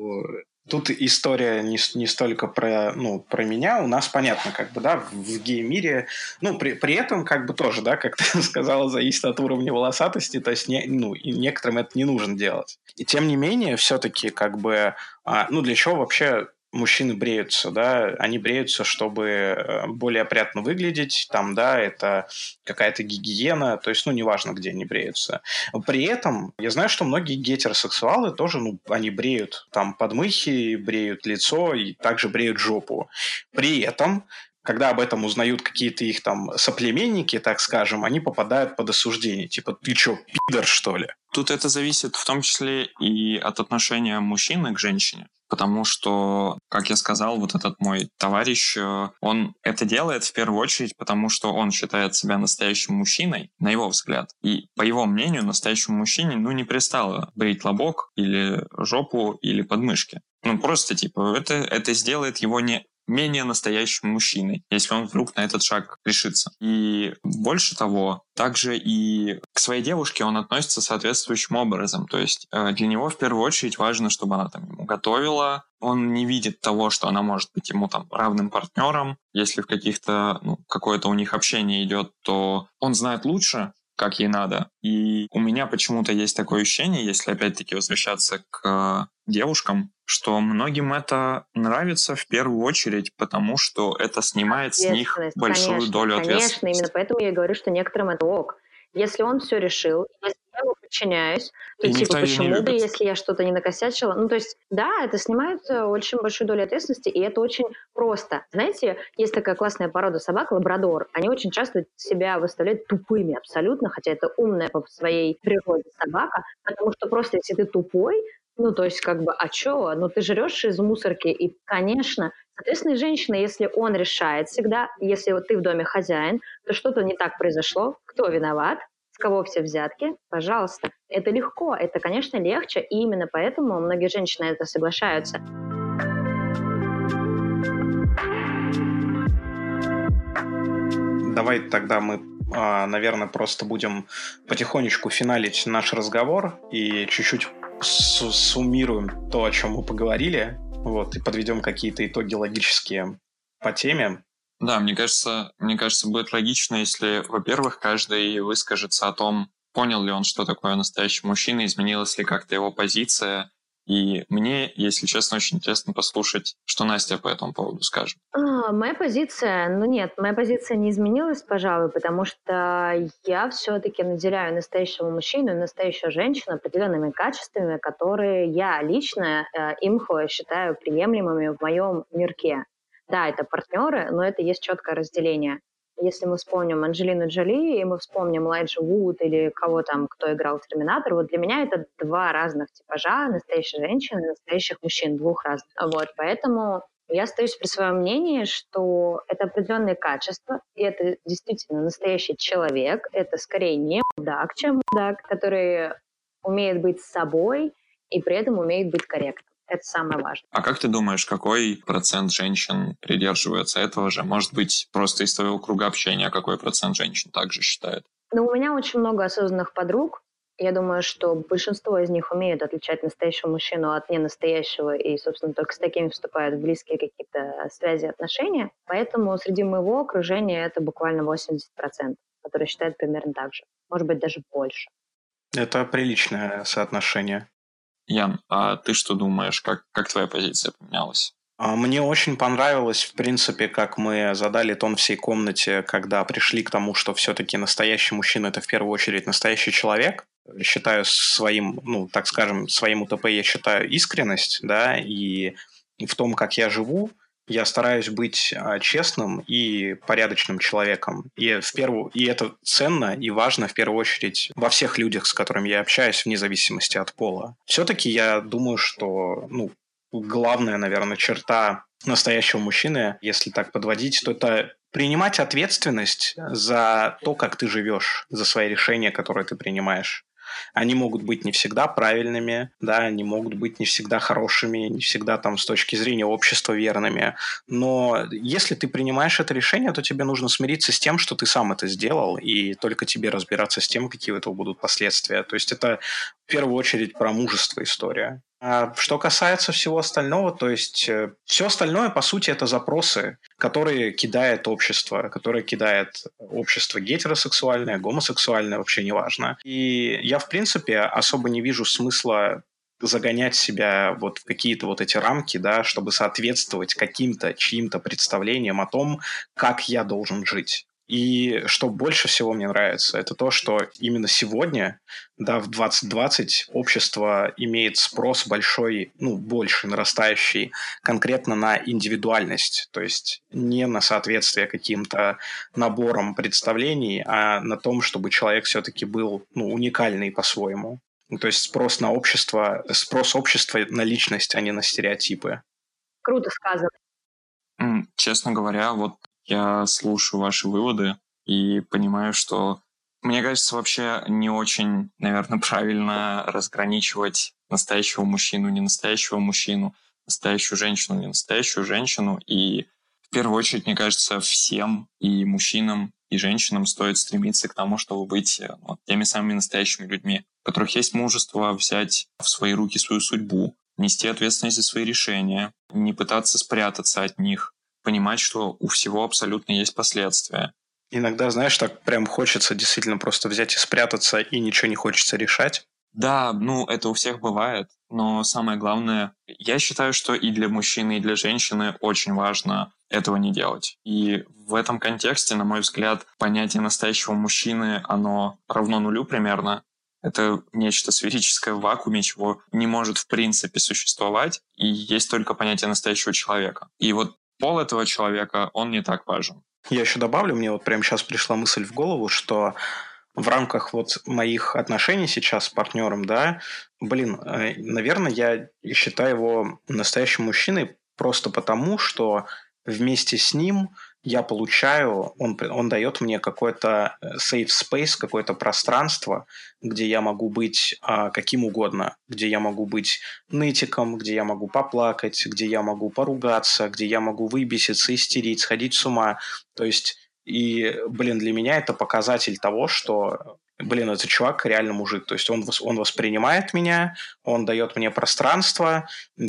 Тут история не, не столько про, ну, про меня, у нас понятно, как бы, да, в, гей-мире, ну, при, при этом, как бы тоже, да, как ты сказала, зависит от уровня волосатости, то есть, не, ну, и некоторым это не нужно делать. И тем не менее, все-таки, как бы, а, ну, для чего вообще мужчины бреются, да, они бреются, чтобы э, более опрятно выглядеть, там, да, это какая-то гигиена, то есть, ну, неважно, где они бреются. При этом я знаю, что многие гетеросексуалы тоже, ну, они бреют там подмыхи, бреют лицо и также бреют жопу. При этом когда об этом узнают какие-то их там соплеменники, так скажем, они попадают под осуждение. Типа, ты чё, пидор, что ли? Тут это зависит в том числе и от отношения мужчины к женщине. Потому что, как я сказал, вот этот мой товарищ, э, он это делает в первую очередь, потому что он считает себя настоящим мужчиной, на его взгляд. И по его мнению, настоящему мужчине, ну, не пристало брить лобок или жопу или подмышки. Ну, просто, типа, это, это сделает его не менее настоящим мужчиной, если он вдруг на этот шаг решится. И больше того, также и к своей девушке он относится соответствующим образом. То есть э, для него в первую очередь важно, чтобы она там ему готовила. Он не видит того, что она может быть ему там равным партнером. Если в каких-то, ну, какое-то у них общение идет, то он знает лучше, как ей надо. И у меня почему-то есть такое ощущение, если опять-таки возвращаться к девушкам, что многим это нравится в первую очередь, потому что это снимает с них большую конечно, долю ответственности. Конечно, именно поэтому я говорю, что некоторым это ок. Если он все решил, если ему подчиняюсь, то И типа почему бы, если я что-то не накосячила? Ну, то есть, да, это снимает э, очень большую долю ответственности, и это очень просто. Знаете, есть такая классная порода собак, лабрадор. Они очень часто себя выставляют тупыми абсолютно, хотя это умная по своей природе собака, потому что просто если ты тупой, ну, то есть, как бы, а чё? Ну, ты жрешь из мусорки, и, конечно, соответственно, женщина, если он решает всегда, если вот ты в доме хозяин, то что-то не так произошло, кто виноват, с кого все взятки, пожалуйста. Это легко, это, конечно, легче, и именно поэтому многие женщины это соглашаются. Давай тогда мы, а, наверное, просто будем потихонечку финалить наш разговор и чуть-чуть су- суммируем то, о чем мы поговорили, вот, и подведем какие-то итоги логические по теме. Да, мне кажется, мне кажется, будет логично, если, во-первых, каждый выскажется о том, понял ли он, что такое настоящий мужчина, изменилась ли как-то его позиция. И мне, если честно, очень интересно послушать, что Настя по этому поводу скажет. А, моя позиция, ну нет, моя позиция не изменилась, пожалуй, потому что я все-таки наделяю настоящего мужчину и настоящую женщину определенными качествами, которые я лично э, имхо считаю приемлемыми в моем мирке. Да, это партнеры, но это есть четкое разделение. Если мы вспомним Анджелину Джоли, и мы вспомним Лайджа Вуд или кого там, кто играл Терминатор, вот для меня это два разных типажа настоящей женщины и настоящих мужчин, двух разных. Вот, поэтому я остаюсь при своем мнении, что это определенные качества, и это действительно настоящий человек. Это скорее не мудак, чем мудак, который умеет быть собой и при этом умеет быть корректным. Это самое важное. А как ты думаешь, какой процент женщин придерживается этого же? Может быть, просто из твоего круга общения какой процент женщин также считает? Ну, у меня очень много осознанных подруг. Я думаю, что большинство из них умеют отличать настоящего мужчину от ненастоящего, и, собственно, только с такими вступают в близкие какие-то связи, отношения. Поэтому среди моего окружения это буквально 80%, которые считают примерно так же. Может быть, даже больше. Это приличное соотношение. Ян, а ты что думаешь, как, как твоя позиция поменялась? А, мне очень понравилось, в принципе, как мы задали тон всей комнате, когда пришли к тому, что все-таки настоящий мужчина – это в первую очередь настоящий человек. Считаю своим, ну, так скажем, своим УТП я считаю искренность, да, и в том, как я живу, я стараюсь быть а, честным и порядочным человеком. И, в первую, и это ценно и важно в первую очередь во всех людях, с которыми я общаюсь, вне зависимости от пола. Все-таки я думаю, что ну, главная, наверное, черта настоящего мужчины, если так подводить, то это принимать ответственность за то, как ты живешь, за свои решения, которые ты принимаешь. Они могут быть не всегда правильными, да, они могут быть не всегда хорошими, не всегда там с точки зрения общества верными. Но если ты принимаешь это решение, то тебе нужно смириться с тем, что ты сам это сделал, и только тебе разбираться с тем, какие у этого будут последствия. То есть это в первую очередь про мужество история. А что касается всего остального, то есть э, все остальное, по сути, это запросы, которые кидает общество, которые кидает общество гетеросексуальное, гомосексуальное, вообще неважно. И я, в принципе, особо не вижу смысла загонять себя вот в какие-то вот эти рамки, да, чтобы соответствовать каким-то чьим-то представлениям о том, как я должен жить. И что больше всего мне нравится, это то, что именно сегодня, да, в 2020 общество имеет спрос большой, ну, больше нарастающий конкретно на индивидуальность, то есть не на соответствие каким-то наборам представлений, а на том, чтобы человек все-таки был, ну, уникальный по-своему. То есть спрос на общество, спрос общества на личность, а не на стереотипы. Круто сказано. Честно говоря, вот я слушаю ваши выводы и понимаю, что мне кажется, вообще не очень, наверное, правильно разграничивать настоящего мужчину, не настоящего мужчину, настоящую женщину, не настоящую женщину. И в первую очередь, мне кажется, всем и мужчинам, и женщинам стоит стремиться к тому, чтобы быть вот, теми самыми настоящими людьми, у которых есть мужество взять в свои руки свою судьбу, нести ответственность за свои решения, не пытаться спрятаться от них, понимать, что у всего абсолютно есть последствия. Иногда, знаешь, так прям хочется действительно просто взять и спрятаться, и ничего не хочется решать. Да, ну это у всех бывает, но самое главное, я считаю, что и для мужчины, и для женщины очень важно этого не делать. И в этом контексте, на мой взгляд, понятие настоящего мужчины, оно равно нулю примерно. Это нечто сферическое в вакууме, чего не может в принципе существовать, и есть только понятие настоящего человека. И вот пол этого человека, он не так важен. Я еще добавлю, мне вот прямо сейчас пришла мысль в голову, что в рамках вот моих отношений сейчас с партнером, да, блин, э, наверное, я считаю его настоящим мужчиной просто потому, что вместе с ним я получаю, он, он дает мне какой-то э, safe space, какое-то пространство, где я могу быть а, каким угодно, где я могу быть нытиком, где я могу поплакать, где я могу поругаться, где я могу выбеситься, истерить, сходить с ума. То есть, и, блин, для меня это показатель того, что блин, этот чувак реально мужик. То есть он, он воспринимает меня, он дает мне пространство,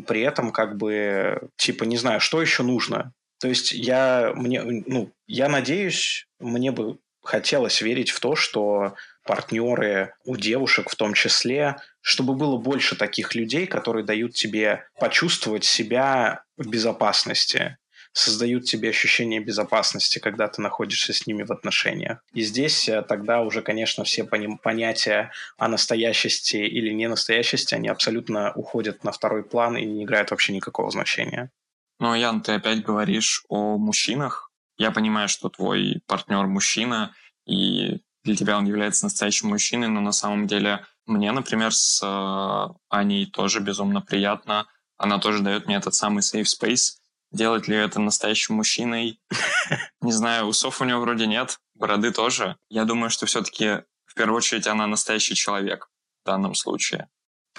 при этом как бы, типа, не знаю, что еще нужно. То есть я, мне, ну, я надеюсь, мне бы хотелось верить в то, что партнеры у девушек в том числе, чтобы было больше таких людей, которые дают тебе почувствовать себя в безопасности, создают тебе ощущение безопасности, когда ты находишься с ними в отношениях. И здесь э, тогда уже, конечно, все понятия о настоящести или ненастоящести, они абсолютно уходят на второй план и не играют вообще никакого значения. Но, Ян, ты опять говоришь о мужчинах. Я понимаю, что твой партнер мужчина, и для тебя он является настоящим мужчиной, но на самом деле мне, например, с э, Аней тоже безумно приятно. Она тоже дает мне этот самый safe space. Делать ли это настоящим мужчиной? Не знаю, усов у него вроде нет, бороды тоже. Я думаю, что все-таки в первую очередь она настоящий человек в данном случае.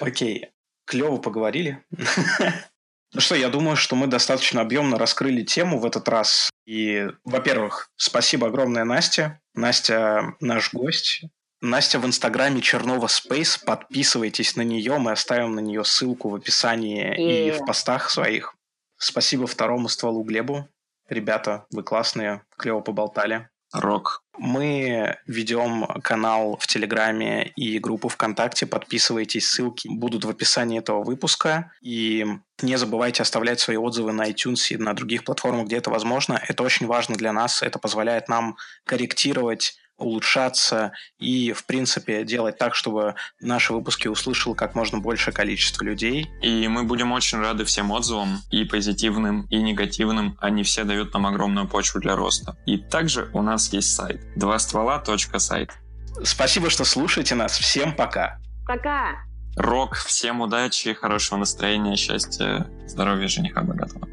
Окей, клево поговорили. Ну что, я думаю, что мы достаточно объемно раскрыли тему в этот раз. И, во-первых, спасибо огромное Насте. Настя наш гость. Настя в инстаграме Чернова Space. Подписывайтесь на нее. Мы оставим на нее ссылку в описании и, и в постах своих. Спасибо второму стволу Глебу. Ребята, вы классные, клево поболтали. Рок. Мы ведем канал в Телеграме и группу ВКонтакте. Подписывайтесь, ссылки будут в описании этого выпуска. И не забывайте оставлять свои отзывы на iTunes и на других платформах, где это возможно. Это очень важно для нас. Это позволяет нам корректировать улучшаться и, в принципе, делать так, чтобы наши выпуски услышал как можно большее количество людей. И мы будем очень рады всем отзывам, и позитивным, и негативным. Они все дают нам огромную почву для роста. И также у нас есть сайт два ствола сайт. Спасибо, что слушаете нас. Всем пока. Пока. Рок, всем удачи, хорошего настроения, счастья, здоровья, жениха богатого.